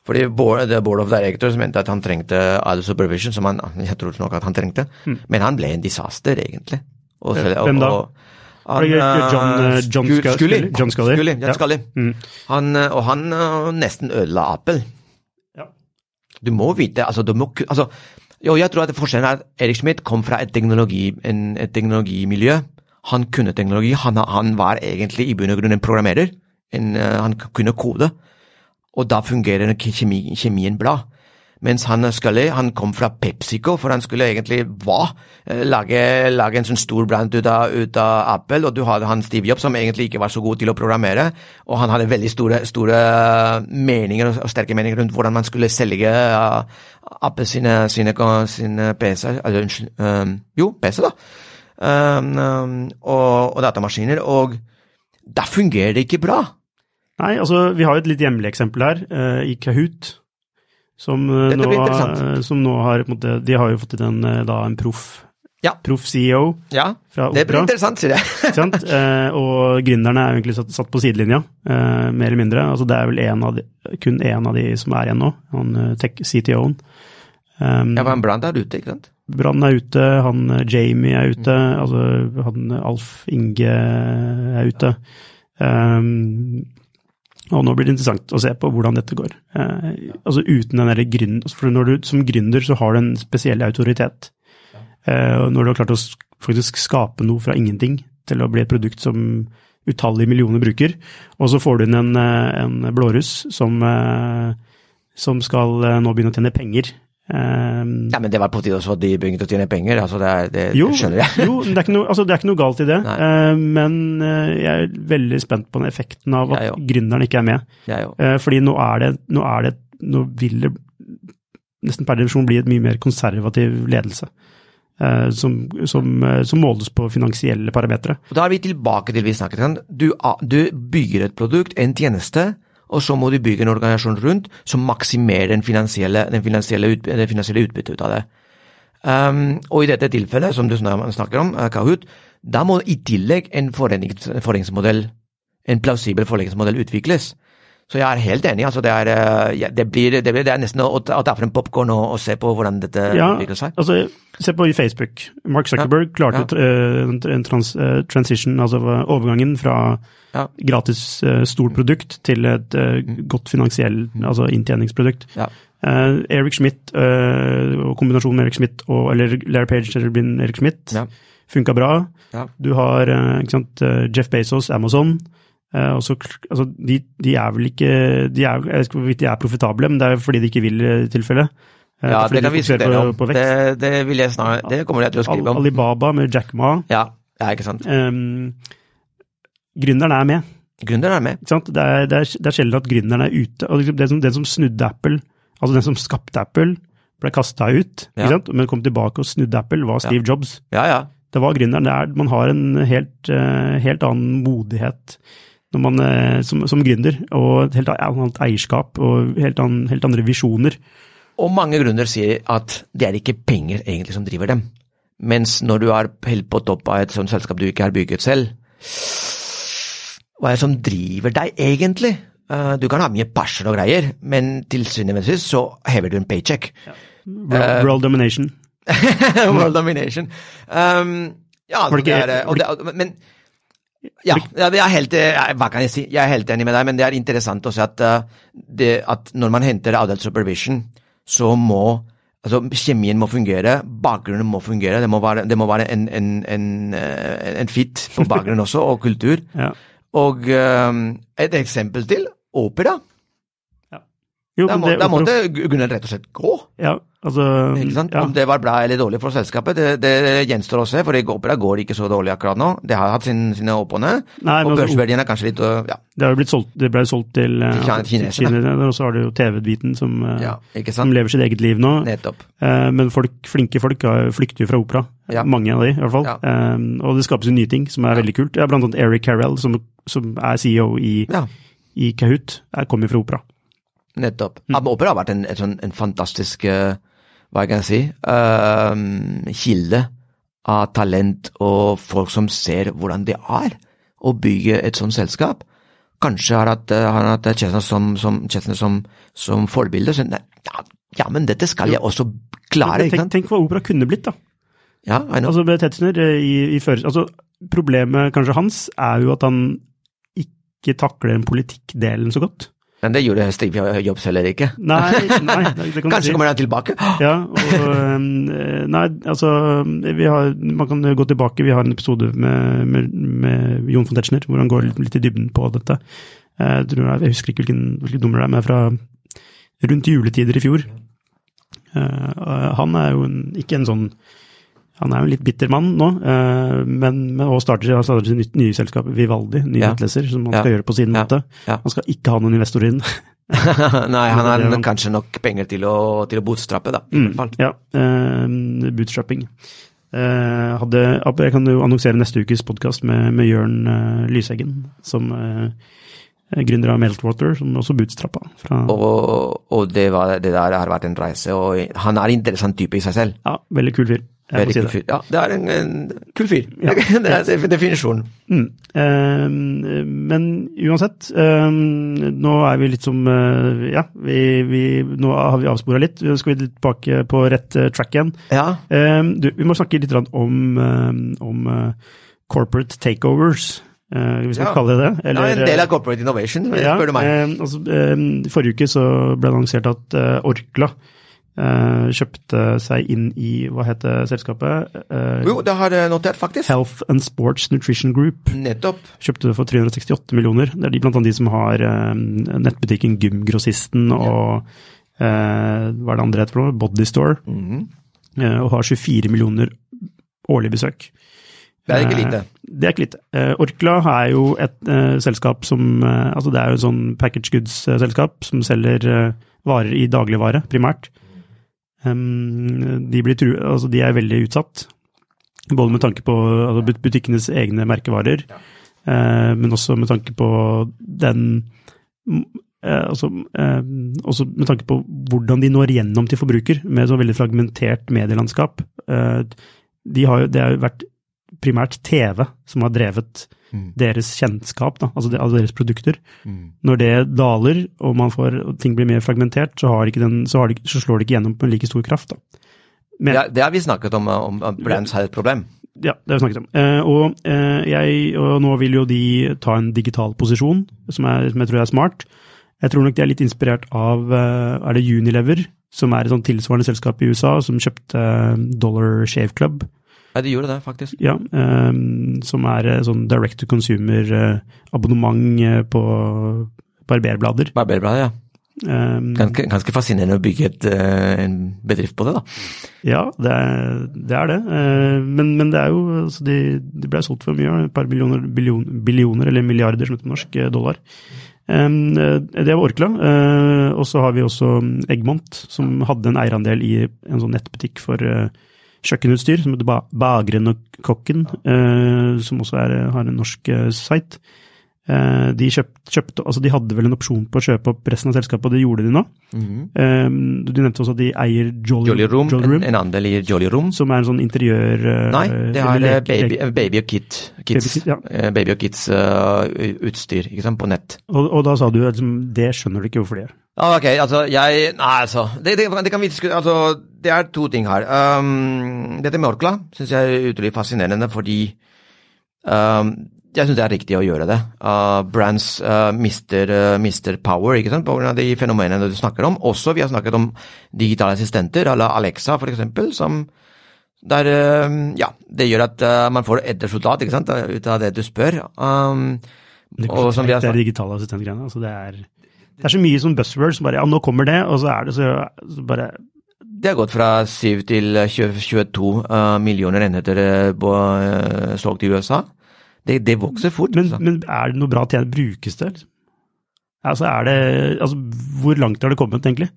S2: Fordi board, board of directors mente at han trengte all supervision, som han, jeg tror nok at han trengte. Mm. Men han ble en disaster, egentlig.
S1: Og, Hvem da? Han, John, John
S2: Scully.
S1: John Scully.
S2: Scully, John Scully. Ja. Mm. Han, og han nesten ødela Apple.
S1: Ja.
S2: Du må vite altså, du må, altså, jo, jeg tror at forskjellen er at Erik Schmidt kom fra et, teknologi, en, et teknologimiljø han kunne teknologi. Han, han var egentlig i bunn og grunn en programmerer. En, uh, han kunne kode. Og da fungerer kjemi, kjemien bra. Mens han skulle, han kom fra PepsiCo, for han skulle egentlig hva? Eh, lage, lage en sånn stor brand ut av, ut av, Apple, og du hadde han Steve Jobb som egentlig ikke var så god til å programmere, og han hadde veldig store, store meninger og sterke meninger rundt hvordan man skulle selge uh, Apple sine, sine, sine PC-er, um, jo, PC, da, um, og, og datamaskiner, og da fungerer det ikke bra.
S1: Nei, altså vi har jo et litt hjemlig eksempel her, uh, i Kahoot. Som uh, nå, uh, som nå, har måte, De har jo fått inn en, da, en proff
S2: ja.
S1: proff CEO
S2: ja, fra Opera. Det blir interessant, sier jeg.
S1: og gründerne er egentlig satt, satt på sidelinja, mer eller mindre. Altså Det er vel en de, kun én av de som er igjen nå, han CTO-en.
S2: Um, ja, men Brann er ute, ikke sant?
S1: Brann er ute, han Jamie er ute, mm. altså han Alf Inge er ute. Um, og nå blir det interessant å se på hvordan dette går. Uh, altså uten den derre grünn... For når du som gründer så har du en spesiell autoritet. Uh, når du har klart å faktisk skape noe fra ingenting til å bli et produkt som utallige millioner bruker, og så får du inn en, eh, en blåruss som, eh, som skal eh, nå begynne å tjene penger
S2: Um, ja, Men det var på tide også at de begynte å tjene penger, altså det, er, det,
S1: jo,
S2: det skjønner jeg.
S1: jo, det er, noe, altså det er, ikke noe, galt i det, uh, men uh, jeg er veldig spent på den effekten av at gründeren ikke er med. Uh, fordi nå er det, nå er det, nå vil det nesten per divisjon bli et mye mer konservativ ledelse. Som, som, som, måles på finansielle parametere.
S2: Da er vi tilbake til vi snakket om. Du, du bygger et produkt, en tjeneste, og så må du bygge en organisasjon rundt som maksimerer den finansielle, den finansielle, ut, den finansielle utbyttet ut av det. Um, og i dette tilfellet, som du snakker om, uh, Kahoot, da må i tillegg en forretningsmodell, en plausibel forretningsmodell utvikles. Så jeg er helt enig. altså Det er, uh, det blir, det blir, det er nesten å, er ta frem popkorn og, se på hvordan dette ja, utvikler seg.
S1: altså Se på Facebook. Mark Zuckerberg ja, klarte ja. en trans, uh, transition, altså overgangen fra ja. gratis stort produkt til et uh, godt finansiell mm. altså inntjeningsprodukt. Ja. Eric Schmidt og kombinasjonen med Eric Schmidt og eller Larry Page eller Erik Schmidt ja. funka bra. Ja. Du har sant, Jeff Bezos, Amazon. Også, altså, de, de, er vel ikke de er, Jeg vet ikke hvorvidt de er profitable, men det er fordi de ikke vil i tilfelle.
S2: Ja, det kan vi diskutere om. Det, det, vil jeg snart, det kommer jeg til å skrive om.
S1: Alibaba med Jack Ma.
S2: Ja, ja ikke sant. Um,
S1: gründeren er med.
S2: Gründeren er med.
S1: Det er, det, er, det er sjelden at gründeren er ute. og liksom den som, den som, snudde Apple, altså den som skapte Apple, ble kasta ut, ja. men kom tilbake og snudde Apple, var Steve ja. Jobs.
S2: Ja, ja.
S1: Det var gründeren. Det er, man har en helt, helt annen modighet man, uh, som, som gründer, og et helt annet eierskap og helt, an, helt andre visjoner.
S2: Og mange grunner sier at det er ikke penger egentlig som driver dem. Mens når du er helt på topp av et sånt selskap du ikke har bygget selv, hva er det som driver deg egentlig? Uh, du kan ha mye passion og greier, men til syvende og så hever du en paycheck. Ja.
S1: World, uh, world domination.
S2: world domination. Um, ja, det, er, det, men ja, helt, hva kan jeg si? Jeg er helt enig med deg, men det er interessant å se at, uh, det, at når man henter adult supervision, så må altså Kjemien må fungere, bakgrunnen må fungere. Det må være, det må være en, en, en, en, fit på bakgrunnen også, og kultur. Ja. Og et eksempel til opera. Ja. Jo, da, må, det, da måtte Gunnhild rett og slett gå.
S1: Ja, altså,
S2: ja. Om det var bra eller dårlig for selskapet, det, det gjenstår å se. For i opera går det ikke så dårlig akkurat nå. Det har hatt sin, sine opp og ned. og altså, børsverdien er kanskje litt ja.
S1: Det solgt, det ble solgt til, til altså, kineserne. Og så har du jo TV-biten som, eh, ja, som, lever sitt eget liv nå.
S2: Nettopp.
S1: Eh, men folk, flinke folk flykter jo fra opera. Mange av de, i hvert fall. Um, og det skapes jo nye ting som er veldig kult. Blant annet Eric Carell, som som er CEO i, i Kahoot, kommer fra opera.
S2: Nettopp. Mm. Opera har vært en, en, en fantastisk uh, hva jeg kan si, uh, kilde av talent og folk som ser hvordan det er å bygge et sånt selskap. Kanskje har hatt, uh, har hatt Chesner som, som, som, som, forbilde. Så, ja, ja, men dette skal jeg også klare.
S1: Tenk, tenk, tenk hva opera kunne blitt, da.
S2: Ja,
S1: altså med Tetzner eh, i, i før, altså Problemet kanskje hans er jo at han ikke takler den politikkdelen så godt.
S2: Men det gjorde Steve Jobs heller ikke.
S1: Nei, nei det
S2: kan Kanskje si. kommer han tilbake?
S1: Ja, og, um, nei, altså har, Man kan gå tilbake. Vi har en episode med, med, med Jon von Tetzschner hvor han går litt i dybden på dette. Jeg, tror, jeg husker ikke hvilken, hvilken nummer det er, men fra rundt juletider i fjor. Eh, han er jo en, ikke en sånn Han er jo en litt bitter mann nå, eh, men, men og starter, han starter sitt nye selskap, Vivaldi, nye
S2: Ja.
S1: nettleser, som han
S2: Ja.
S1: skal gjøre på sin måte.
S2: Ja.
S1: Han skal ikke ha noen investorer inn.
S2: Nei, han har kanskje nok penger til å, til å bootstrappe, da. I
S1: Mm,
S2: fall.
S1: ja, uh, bootstrapping. Uh, hadde, jeg kan jo annonsere neste ukes podkast med, med Jørn uh, Lyseggen, som er gründer av Meltwater, som også bootstrappa.
S2: Og, og det, var, det der har vært en reise, og han er en interessant type i seg selv.
S1: ja, veldig kul fyr.
S2: Veldig
S1: si
S2: kul fyr. Ja, det er en, en kul fyr.
S1: Ja.
S2: det er definisjonen.
S1: Mm. Eh, men uansett, eh, nå er vi litt som eh, Ja, vi, vi, nå har vi avspora litt. Nå skal vi litt tilbake på rett eh, track igjen.
S2: Ja.
S1: Eh, du, vi må snakke litt om, eh, om eh, corporate takeovers, eh, hvis vi skal
S2: Ja.
S1: kalle det det.
S2: Eller, ja, en del av corporate innovation,
S1: ja,
S2: spør du meg.
S1: eh, altså, eh, forrige uke så ble det annonsert at eh, Orkla eh, kjøpte seg inn i, hva heter selskapet? Eh,
S2: Jo, det har jeg notert, faktisk.
S1: Health and Sports Nutrition Group.
S2: Nettopp.
S1: Kjøpte det for 368 millioner. Det er de, blant annet de som har eh, nettbutikken Gymgrossisten og eh, hva er det andre heter for noe? Bodystore.
S2: Mhm.
S1: Eh, og har 24 millioner årlig besøk.
S2: Det er ikke
S1: Eh,
S2: lite.
S1: Det er ikke lite. Eh, Orkla er jo et uh, selskap som uh, Altså det er jo et sånn package goods-selskap som selger uh, varer i dagligvare, primært. Um, de, blir tru, altså de er veldig utsatt, både med tanke på altså butikkenes egne merkevarer, eh, men også med tanke på den eh, altså, eh, også med tanke på hvordan de når gjennom til forbruker, med et så veldig fragmentert medielandskap. Eh, de har jo, det har jo vært primært TV som har drevet
S2: Mm.
S1: deres kjennskap, da, altså, de, altså deres produkter.
S2: Mm.
S1: Når det daler og man får, og ting blir mer fragmentert, så, har ikke den, så, har det, så slår det ikke gjennom en like stor kraft. Da. Men,
S2: Det, det har vi snakket om, om brands har et problem.
S1: ja, det har vi snakket om. Eh, og, eh, jeg, og nå vil jo de ta en digital posisjon, som, er, som jeg tror er smart. Jeg tror nok de er litt inspirert av eh, er det Unilever, som er et sånn tilsvarende selskap i USA, som kjøpte eh, Dollar Shave Club.
S2: Ja, de gjorde det, faktisk.
S1: Ja, um, som er eh, sånn direct to consumer-abonnement eh, på barberblader.
S2: Barberblader, ja. Ganske, ganske fascinerende å bygge et, en bedrift på det, da.
S1: Ja, det er det. Er det. Men, men det er jo altså de, de ble solgt for mye, et par millioner, billion, billioner, eller milliarder som heter norsk, dollar. Det var Orkla. Og så har vi også Eggmont, som hadde en eierandel i en sånn nettbutikk for kjøkkenutstyr, som heter Ba- Bageren og Kokken, eh, som også er, har en norsk eh, site. Eh, De, kjøpt, kjøpte, altså de hadde vel en opsjon på å kjøpe opp resten av selskapet, og det gjorde de nå. Eh, Du nevnte også at de eier Jolly,
S2: Jolly Room,
S1: Jolly
S2: En, en andel i Jolly Room.
S1: som er en sånn interiør...
S2: Nei, det har
S1: eller
S2: eh,
S1: lek-
S2: baby, baby og kid, kids,
S1: Baby ja.
S2: baby og kids uh, utstyr ikke sant, på nett.
S1: Og, og da sa du at liksom, det skjønner du ikke hvorfor de gjør.
S2: Ok, altså, jeg Nei, altså. Det, det, det kan vi diskutere Altså, det er to ting her. Um, dette med Orkla syns jeg er utrolig fascinerende fordi um, jeg syns det er riktig å gjøre det. Uh, brands uh, mister, uh, mister power ikke sant, av de fenomenene du snakker om. Også vi har snakket om digitale assistenter, eller Alexa for eksempel, som der uh, Ja, det gjør at uh, man får et resultat ikke sant, ut av det du spør. Um,
S1: Det,
S2: er ikke vi
S1: det digitale assistentgreiene. Altså det, er, det er så mye sånn buzzwords som bare Ja, nå kommer det, og så er det så, så bare
S2: Det har gått fra 7 til 20, 22 uh, millioner enheter uh, på, solgt i USA. Det, det vokser fort.
S1: Men,
S2: altså.
S1: men er det noe bra tjener? Brukes det? Altså, er det Altså, hvor langt har det kommet, egentlig?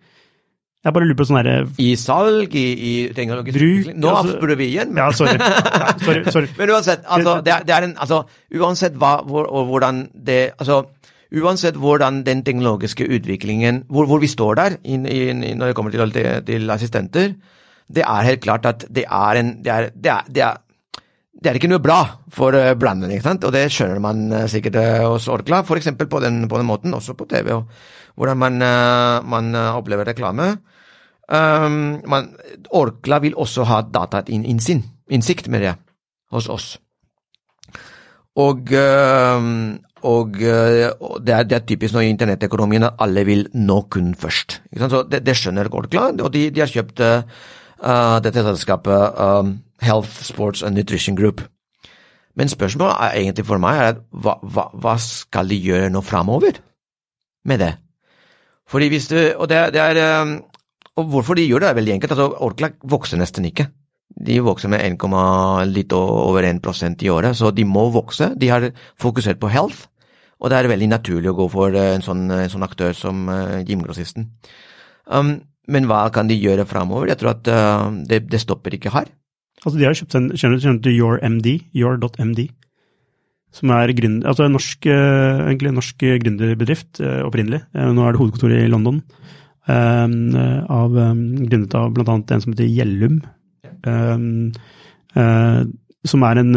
S1: Jeg bare lurer på sånn herre
S2: I salg, i, i teknologisk
S1: Bruk,
S2: Nå
S1: altså-
S2: vi igjen.
S1: Ja, sorry. Ja, sorry, sorry.
S2: Men uansett, altså, det er, det er en, altså, uansett hva, hvor, og hvordan det altså, Uansett hvordan den teknologiske utviklingen Hvor, hvor vi står der in, in, in, når det kommer til, til, assistenter, det er helt klart at det er en Det er, det er, det er, det er ikke noe bra for brandene, ikke sant? og det skjønner man eh, sikkert uh, hos Orkla, f.eks. På, på den måten, også på TV, og hvordan man, eh, man eh, opplever reklame. Um, man, Orkla vil også ha datainnsikt, innsikt med det, hos oss. Og, øhm, og øh, det, er, det er typisk nå i internettøkonomien at alle vil nå kunden først. Så det, det skjønner Orkla, og de, de har kjøpt uh, dette selskapet um, Health, Sports and Nutrition Group. Men spørsmålet er egentlig for meg er at hva, hva, hva skal de gjøre nå framover med det? Fordi hvis du, og det, det er, og hvorfor de gjør det, er veldig enkelt. Altså, Orkla vokser nesten ikke. De vokser med 1, litt over 1% i året, så de må vokse. De har fokusert på health, og det er veldig naturlig å gå for eh, en sånn, en sånn aktør som uh, gymgrossisten. Um, men hva kan de gjøre framover? Jeg tror at uh, det, det, stopper ikke her.
S1: Altså, de har kjøpt en kjenner du til YourMD, your.md, som er gründer, altså en norsk, egentlig en norsk gründerbedrift opprinnelig. nå er det hovedkontoret i London, av, grunnet av bl.a. en som heter Gjellum. som er en,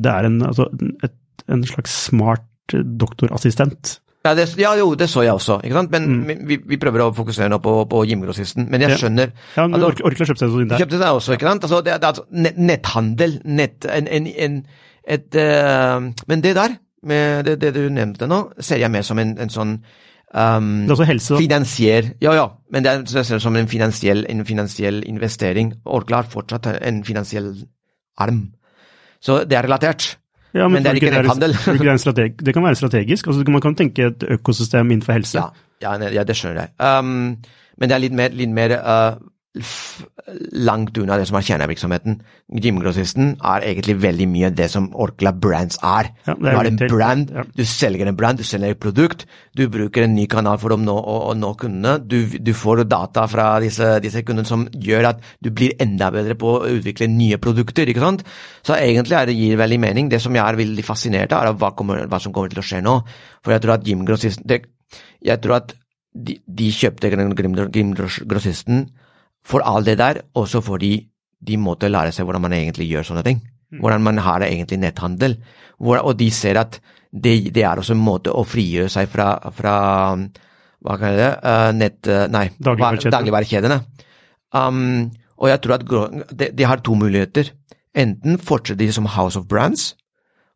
S1: det er en, altså et, en slags smart doktorassistent
S2: ja, det, ja, jo, det så jeg også, ikke sant? men mm. vi, vi, prøver å fokusere nå på, på gymgrossisten. Men jeg skjønner
S1: Ja, men altså, Orkla kjøpte seg inn der.
S2: Kjøpte seg også, ikke sant? Altså, det, det, altså, netthandel, nett, en, en, en et, uh, Men det der, med det, det, du nevnte nå, ser jeg mer som en, en sånn um,
S1: Det er også helse.
S2: Finansier Ja, ja, men det ser som en finansiell, en finansiell investering. Orkla har fortsatt en finansiell arm. Så det er relatert.
S1: Ja, men,
S2: men, det er ikke netthandel.
S1: Det, det, kan være strategisk. altså Man kan tenke et økosystem innenfor helse.
S2: Ja, ja, ja det skjønner jeg. Um, men det er litt mer, litt mer uh, langt unna det som er kjernevirksomheten. Gymgrossisten er egentlig veldig mye det som Orkla Brands er. Ja, det er du har en brand, ja. du selger en brand, du selger et produkt, du bruker en ny kanal for å nå, å, nå kundene. Du, du, får data fra disse, disse, kundene som gjør at du blir enda bedre på å utvikle nye produkter. ikke sant? Så egentlig er det gir veldig mening. Det som jeg er veldig fascinert av, er hva, kommer, hva som kommer til å skje nå. For jeg tror at gymgrossisten Jeg tror at de, de kjøpte gymgrossisten for all det der, også fordi de måtte lære seg hvordan man egentlig gjør sånne ting. Mm. Hvordan man har det egentlig netthandel. og de ser at det, det, er også en måte å frigjøre seg fra, fra hva kan jeg det, uh, nett... Nei, dagligvarekjedene. Um, og jeg tror at de, de, har to muligheter. Enten fortsetter de som House of Brands,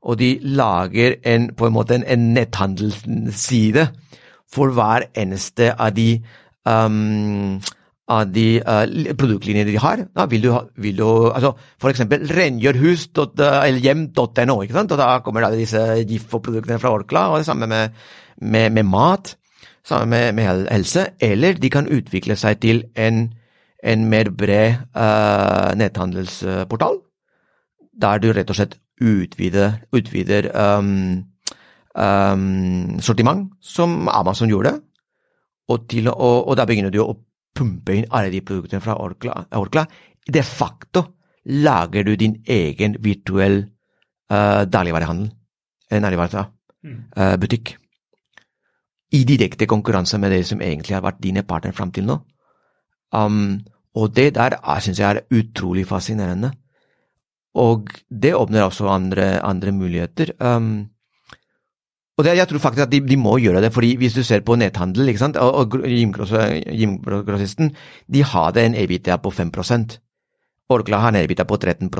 S2: og de lager en, på en måte en, en netthandelsside for hver eneste av de um, av de uh, produktlinjene de har. Da vil du, vil du altså For eksempel rengjørhus.hjem.no, sant? og da kommer da disse Gifo-produktene fra Orkla, og det samme med, med, med mat, samme med, med, helse. Eller de kan utvikle seg til en, en mer bred uh, netthandelsportal, der du rett og slett utvider, utvider um, um, sortiment, som Amazon gjorde, og, til, og, og da begynner du å pumpe inn alle de produktene fra Orkla. Orkla. De facto lager du din egen virtuell uh, dagligvarehandel, en dagligvarebutikk. Mm. Uh, I direkte konkurranse med det som egentlig har vært dine partnere fram til nå. Um, og det der syns jeg er utrolig fascinerende. Og det åpner også andre, andre muligheter. Um, og det, jeg tror faktisk at de, de, må gjøre det, fordi hvis du ser på netthandel ikke sant, og, og gymgrossisten, de har det en EBITDA på 5% Orkla har en EBITDA på 13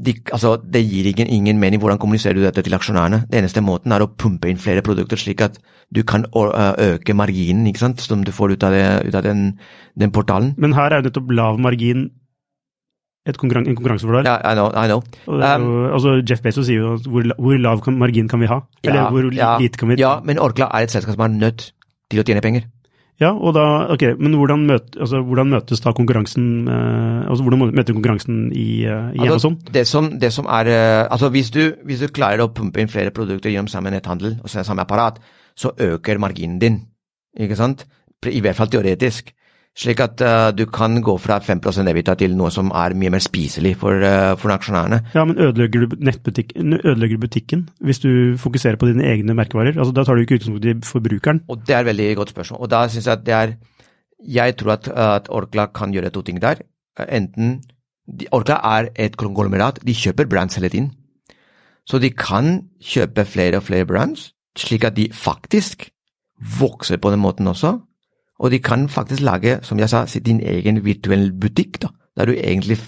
S2: de, altså, Det gir ingen, ingen, mening. Hvordan kommuniserer du dette til aksjonærene? Det eneste måten er å pumpe inn flere produkter, slik at du kan øke marginen ikke sant, som du får ut av, det, ut av den, den portalen.
S1: Men her er jo nettopp lav margin konkurran en konkurransefordel.
S2: Ja, I know. I know.
S1: Um, altså Jeff Bezos sier jo hvor, hvor lav margin kan vi ha? Eller ja, hvor ja, lite kan vi
S2: Ja, men Orkla er et selskap som er nødt til å tjene penger.
S1: Ja, og da, ok, men hvordan, møt, altså, hvordan møtes da konkurransen eh, altså Hvordan møter konkurransen i, uh, i altså, Amazon?
S2: Det som, det som er, uh, altså hvis du, hvis du, klarer å pumpe inn flere produkter gjennom samme netthandel og samme apparat, så øker marginen din. Ikke sant? I hvert fall teoretisk. Slik at uh, du kan gå fra 5% EBITDA til noe som er mye mer spiselig for, uh, for aksjonærene.
S1: Ja, men ødelegger du, ødelegger butikken hvis du fokuserer på dine egne merkevarer? Altså, Da tar du ikke utgangspunkt i forbrukeren.
S2: Og Det er et veldig godt spørsmål. Og da synes Jeg at det er, jeg tror at, at Orkla kan gjøre to ting der. Enten de, Orkla er et konglomerat, de kjøper brands hele tiden. Så de kan kjøpe flere og flere brands, slik at de faktisk vokser på den måten også og de kan faktisk lage, som jeg sa, din egen virtuell butikk, da, der du egentlig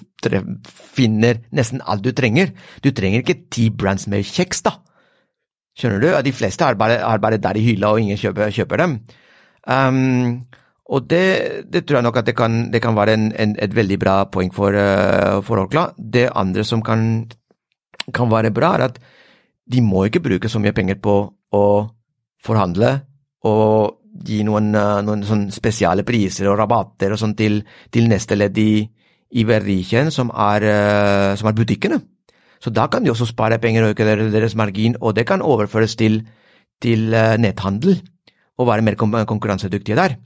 S2: finner nesten alt du trenger. Du trenger ikke ti brands med kjeks, da. Skjønner du? De fleste er bare, er bare der i hylla, og ingen kjøper, kjøper dem. Um, og det, det, tror jeg nok at det kan, det kan være en, en, et veldig bra poeng for, uh, for Orkla. Det andre som kan, kan være bra, er at de må ikke bruke så mye penger på å forhandle og gi noen, uh, noen sånn spesiale priser og rabatter og sånn til, til neste ledd i, i verdikjeden, som, uh, som er butikkene. Så da kan de også spare penger og øke deres margin, og det kan overføres til, til uh, netthandel og være mer konkurransedyktige der.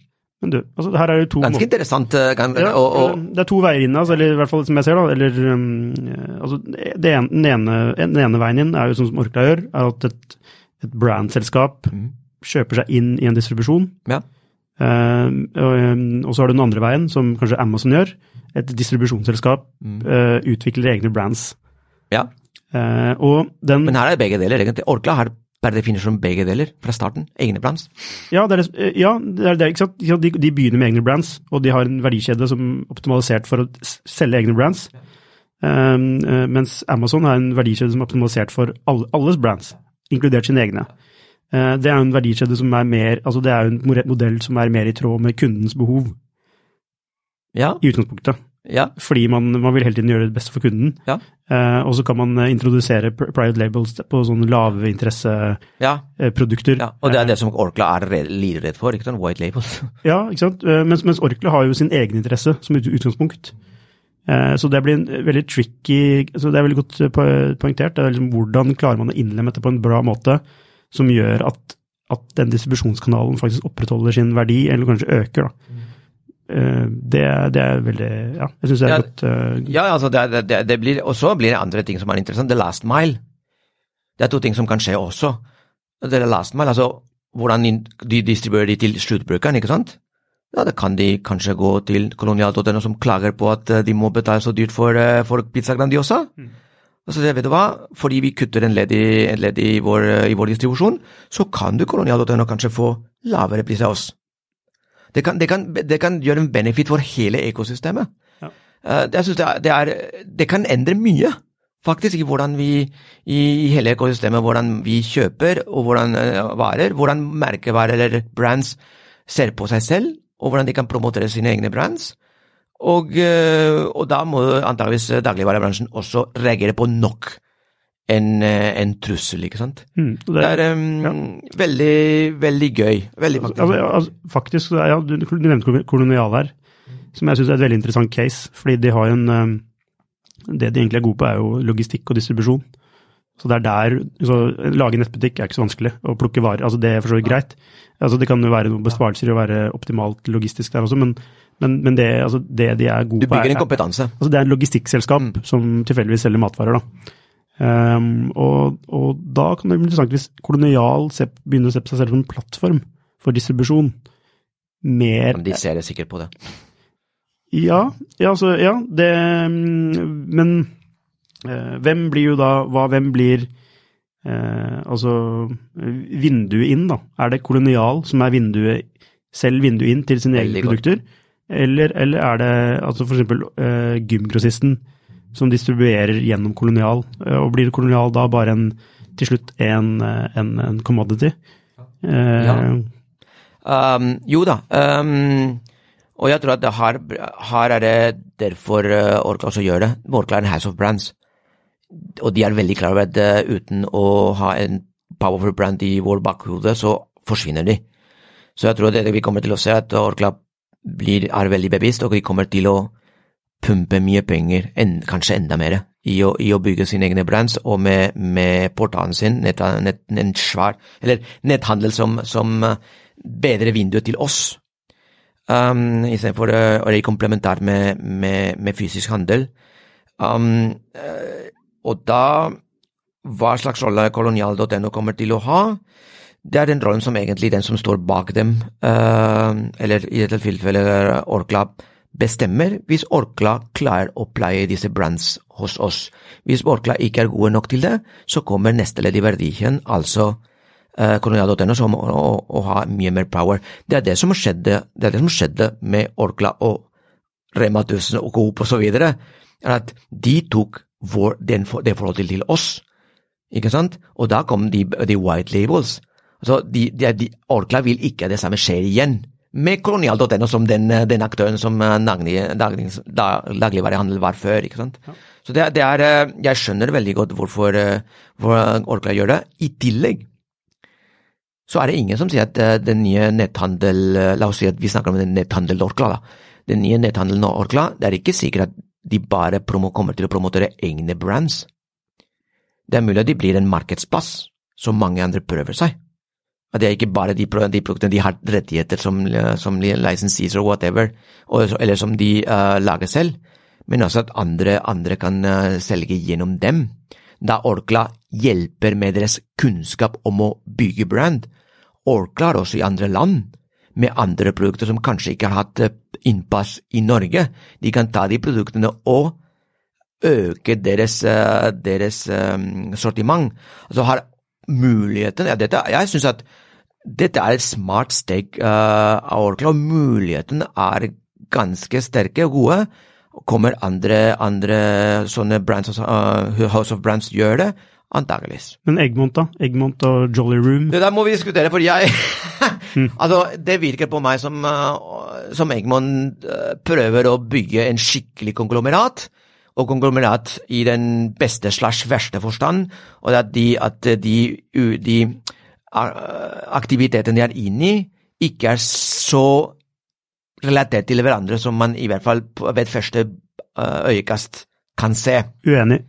S1: Men du, altså her er det to
S2: Ganske interessant. Kan,
S1: ja,
S2: og, og,
S1: det er to veier inn, altså, eller i hvert fall som jeg ser, da. Eller, um, altså, den, ene, den, ene, veien inn er jo sånn som Orkla gjør, er at et, et brandselskap mm. Kjøper seg inn i en distribusjon.
S2: Ja.
S1: Uh, og, og, så har du den andre veien, som kanskje Amazon gjør. Et distribusjonsselskap mm. uh, utvikler egne brands.
S2: Ja.
S1: Uh, den,
S2: Men her er det begge deler, egentlig. Orkla har per definisjon begge deler fra starten? Egne brands?
S1: Ja, det er, ja, det er, det ikke sant? De, de, begynner med egne brands, og de har en verdikjede som er optimalisert for å selge egne brands. Um, mens Amazon har en verdikjede som er optimalisert for alle, alles brands, inkludert sine egne. Uh, det er jo en verdikjede som er mer, altså det er jo en modell som er mer i tråd med kundens behov.
S2: Ja.
S1: I utgangspunktet.
S2: Ja.
S1: Fordi man, man, vil hele tiden gjøre det beste for kunden.
S2: Ja.
S1: Eh, og så kan man eh, introdusere private labels på sånne laveinteresseprodukter.
S2: Ja. ja. Og det er det som Orkla er livredd for, ikke sant? White labels.
S1: ja, ikke sant. Eh, mens, mens Orkla har jo sin egen interesse som utgangspunkt. Eh, så det blir en veldig tricky så Det er veldig godt poengtert. Det er liksom hvordan klarer man å innlemme dette på en bra måte som gjør at, at den distribusjonskanalen faktisk opprettholder sin verdi, eller kanskje øker. da. Mm. Eh, det, det, er veldig Ja, jeg syns det er ja, godt uh,
S2: Ja, altså, det, det, det blir, og så blir det andre ting som er interessant. The last mile. Det er to ting som kan skje også. Er last mile, altså hvordan de distribuerer de til sluttbrukeren, ikke sant? Ja, da kan de kanskje gå til kolonial.no som klager på at de må betale så dyrt for, for pizza Grandiosa. Mm. Altså, vet du hva, fordi vi kutter en ledd i, en ledd i, vår, i vår distribusjon, så kan du kolonial.no kanskje få lavere pris av oss. Det kan, det, kan, det kan, gjøre en benefit for hele ekosystemet. Ja. Uh, jeg synes det, er, det, er, det, kan endre mye, faktisk, i hvordan vi i hele ekosystemet, hvordan vi kjøper og hvordan uh, varer, hvordan merkevarer eller brands ser på seg selv, og hvordan de kan promotere sine egne brands. Og, uh, og da må antageligvis dagligvarebransjen også reagere på nok en, eh, en trussel, ikke sant. Mm, det, det, er um, ja. veldig, veldig gøy. Veldig
S1: faktisk. Altså, altså, faktisk ja, du, du, nevnte kolonial her, som jeg syns er et veldig interessant case. Fordi de har en Det de egentlig er gode på, er jo logistikk og distribusjon. Så det er der så Lage nettbutikk er ikke så vanskelig. Å plukke varer, altså det er for så vidt greit. Altså Det kan jo være noen besparelser i å være optimalt logistisk der også, men, men, men det, altså det, de er gode
S2: på Du bygger en kompetanse.
S1: Altså det er en logistikkselskap mm. som tilfeldigvis selger matvarer, da. Um, og, og, da kan det bli interessant hvis Kolonial begynner å se på seg selv som en plattform for distribusjon. Mer
S2: Men de ser det sikkert på det.
S1: Ja, ja, altså, ja det Men uh, hvem blir jo da hva, Hvem blir uh, altså vinduet inn, da? Er det Kolonial som er vinduet, selv vinduet inn til sine egne produkter? Eller, eller, er det altså eksempel uh, gymgrossisten som distribuerer gjennom kolonial. Uh, og blir kolonial da bare en, til slutt en, eh, en, en commodity?
S2: Uh, ja. Um, jo da. Um, og jeg tror at her, her, er det derfor Orkla også gjør det. Orkla er en house of brands. Og de er veldig klar over at uten å ha en powerful brand i vår bakhode, så forsvinner de. Så jeg tror det vi kommer til å se, at Orkla blir, er veldig bevisst, og de kommer til å pumpe mye penger, en, kanskje enda mer, i å, i å, bygge sine egne brands, og med, med portalen sin, nett, nett, en svær, eller netthandel som, som bedrer vinduet til oss, um, istedenfor å være komplementær med, med, med, fysisk handel. Um, uh, og da, hva slags rolle kolonial.no kommer til å ha? Det er den rollen som egentlig den som står bak dem, uh, eller i dette tilfellet Orkla, bestemmer hvis Orkla klarer å pleie disse brands hos oss. Hvis Orkla ikke er gode nok til det, så kommer neste ledd i verdien, altså uh, kolonial.no, som å, å, ha mye mer power. Det er det som skjedde, det er det som skjedde med Orkla og Rema 1000 og Coop osv., er at de tok vår, den, det forholdet til oss, ikke sant? Og da kom de, de white labels. Så de, de, de, Orkla vil ikke det samme skjer igjen med kolonial.no som den, den, aktøren som eh, daglig, daglig, dagligvarehandel var før. ikke sant? Ja. Så det, det, er, eh, Jeg skjønner veldig godt hvorfor, eh, hvorfor Orkla gjør det. I tillegg så er det ingen som sier at den nye netthandel La oss si at vi snakker om den netthandel-Orkla. da. Den nye netthandelen Orkla, det er ikke sikkert at de bare promo, kommer til å promotere egne brands. Det er mulig at de blir en markedsplass som mange andre prøver seg. Og det er ikke bare de, de produktene de har rettigheter som, som licensees og whatever, og, eller som de uh, lager selv, men også at andre, andre kan uh, selge gjennom dem. Da Orkla hjelper med deres kunnskap om å bygge brand. Orkla er også i andre land med andre produkter som kanskje ikke har hatt innpass i Norge. De kan ta de produktene og øke deres, deres um, sortiment. Altså har muligheten ja, dette, Jeg syns at dette er et smart steg uh, av Orkla, og mulighetene er ganske sterke og gode. Kommer andre, andre sånne brands, uh, House of Brands gjør det? Antakeligvis.
S1: Men Eggmont, da? Eggmont og Jolly Room?
S2: Det der må vi diskutere, for jeg Altså, det virker på meg som, uh, som Eggmont uh, prøver å bygge en skikkelig konglomerat. Og konglomerat i den beste slash verste forstand. Og at de, at de, de aktivitetene de er inne i, ikke er så relatert til hverandre som man i hvert fall ved første øyekast kan se.
S1: Uenig.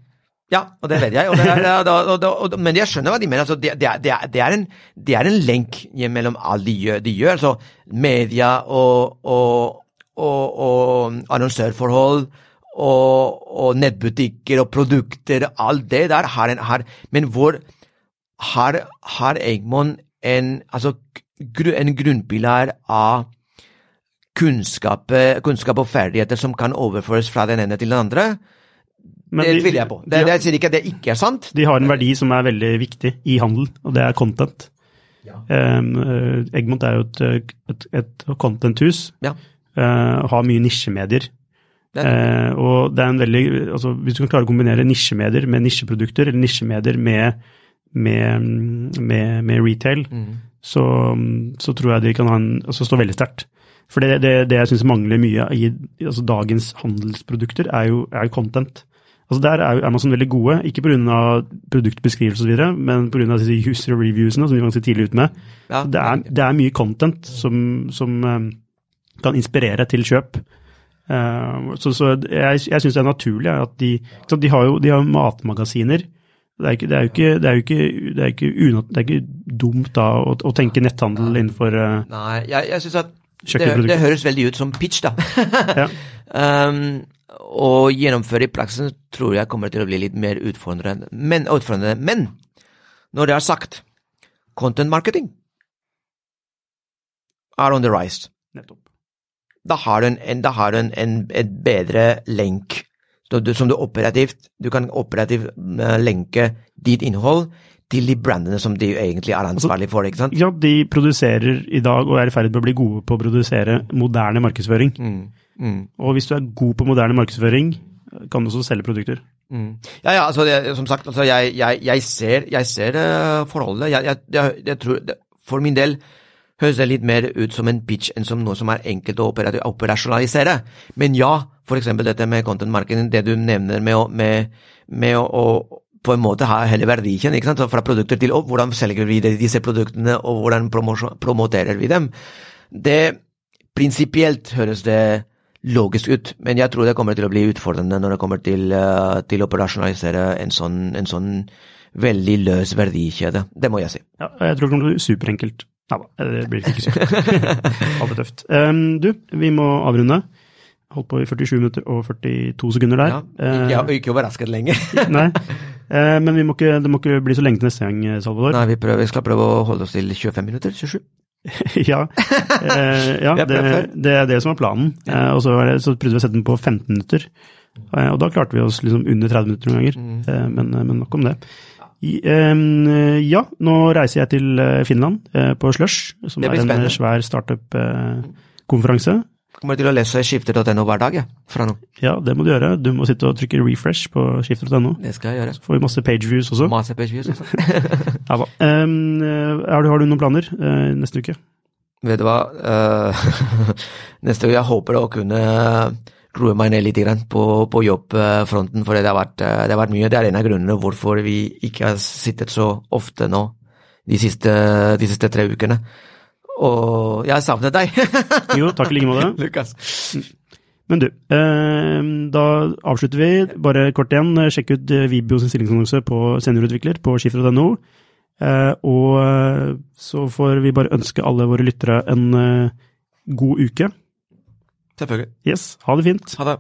S2: Ja, og det vet jeg, og det er, og, og, men jeg skjønner hva de mener. Altså, det, det, er, det, er en, det er en lenk mellom alt de gjør. De gjør altså media og, annonsørforhold og, nettbutikker og produkter, alt det der har en har, Men hvor har, har Egmont en, altså, en grunnpilar av kunnskap, kunnskap og ferdigheter som kan overføres fra den ene til den andre? Men det tviler jeg på. Det, det, jeg sier ikke at det ikke er sant.
S1: De har en verdi som er veldig viktig i handel, og det er content. Ja. Um, Egmont er jo et, et, et content-hus. Ja. Uh, har mye nisjemedier. Uh, og det er en veldig, altså Hvis du kan klare å kombinere nisjemedier med nisjeprodukter, eller nisjemedier med, med, med, med retail, mm. så, så, tror jeg de kan ha en, altså stå veldig sterkt. For det, det, det jeg syns mangler mye i altså dagens handelsprodukter, er jo er content. Altså Der er Amazon veldig gode, ikke pga. produktbeskrivelse osv., men pga. user reviewsene, som vi var tidlig ute med. Ja. Det, er, det, er, mye content som, som um, kan inspirere til kjøp. Uh, så, så, jeg, jeg syns det er naturlig at de De har jo de har matmagasiner. Det er, ikke, det, er ikke, det, er ikke, det, er ikke unat, det er ikke dumt da å, å tenke netthandel innenfor uh,
S2: Nei, jeg, jeg syns at det, høres veldig ut som pitch, da. ja. um, å gjennomføre i praksis tror jeg kommer til å bli litt mer utfordrende. Men, utfordrende. Men når det er sagt, content marketing er on the rise. Nettopp. Da har du en, da har du en, en et bedre lenk som du operativt Du kan operativt uh, lenke ditt innhold til de brandene som de egentlig er ansvarlig for. ikke sant?
S1: Ja, de produserer i dag og er i ferd med å bli gode på å produsere moderne markedsføring. Mm. Mm. Og hvis du er god på moderne markedsføring, kan du også selge produkter.
S2: Mm. Ja, ja, altså det, som sagt, altså jeg, jeg, jeg, ser, jeg ser uh, forholdet. Jeg, tror, For min del høres det litt mer ut som en pitch enn som noe som er enkelt å operasjonalisere. Men ja, for eksempel dette med content marketing, det du nevner med å, med, med å, å på en måte ha hele verdikjeden, ikke sant? fra produkter til opp, hvordan selger vi disse produktene, og hvordan promoterer vi dem. Det Prinsipielt høres det logisk ut, men jeg tror det kommer til å bli utfordrende når det kommer til, uh, til å operasjonalisere en sånn, en sånn, veldig løs verdikjede. Det må jeg si.
S1: Ja, jeg tror det kommer til å bli superenkelt. Nei da, det blir ikke sånn. Alt er tøft. Um, du, vi må avrunde. Holdt på i 47 minutter og 42 sekunder der.
S2: Ja, ikke, uh, ikke overrasket lenger.
S1: nei, uh, men må ikke, det må ikke bli så lenge til neste gang, Salvador.
S2: Nei, vi, prøver, vi skal prøve å holde oss til 25 minutter. 27.
S1: ja, uh, ja det, det, er det som er planen. Uh, og så, det, så, prøvde vi å sette den på 15 minutter. Eh, og da klarte vi oss liksom under 30 minutter noen ganger. Mm. Eh, men, eh, men, nok om det. Eh, ja, nå reiser jeg til Finland på Slush, som er en svær startup-konferanse.
S2: Kommer til å lese skifter.no hver dag, ja, fra nå.
S1: Ja, det må du gjøre. Du må sitte og trykke refresh på skifter.no.
S2: Det skal jeg gjøre.
S1: Så får vi masse pageviews også.
S2: Masse pageviews også.
S1: ja, um, har, du, har, du, noen planer uh, neste uke?
S2: Vet du hva, uh, neste uke jeg håper å kunne roe meg ned litt på, på jobbfronten, for det har, vært, det har vært mye. Det er en av grunnene hvorfor vi ikke har sittet så ofte nå de siste, de siste tre ukene. Og jeg savnet deg.
S1: jo, takk i like måte.
S2: Lukas.
S1: Men du, eh, da avslutter vi. Bare kort igjen, sjekk ut Vibio sin stillingsannonse på seniorutvikler på skifra.no. Eh, og så får vi bare ønske alle våre lyttere en god uke.
S2: Selvfølgelig.
S1: Yes, ha det fint.
S2: Ha det.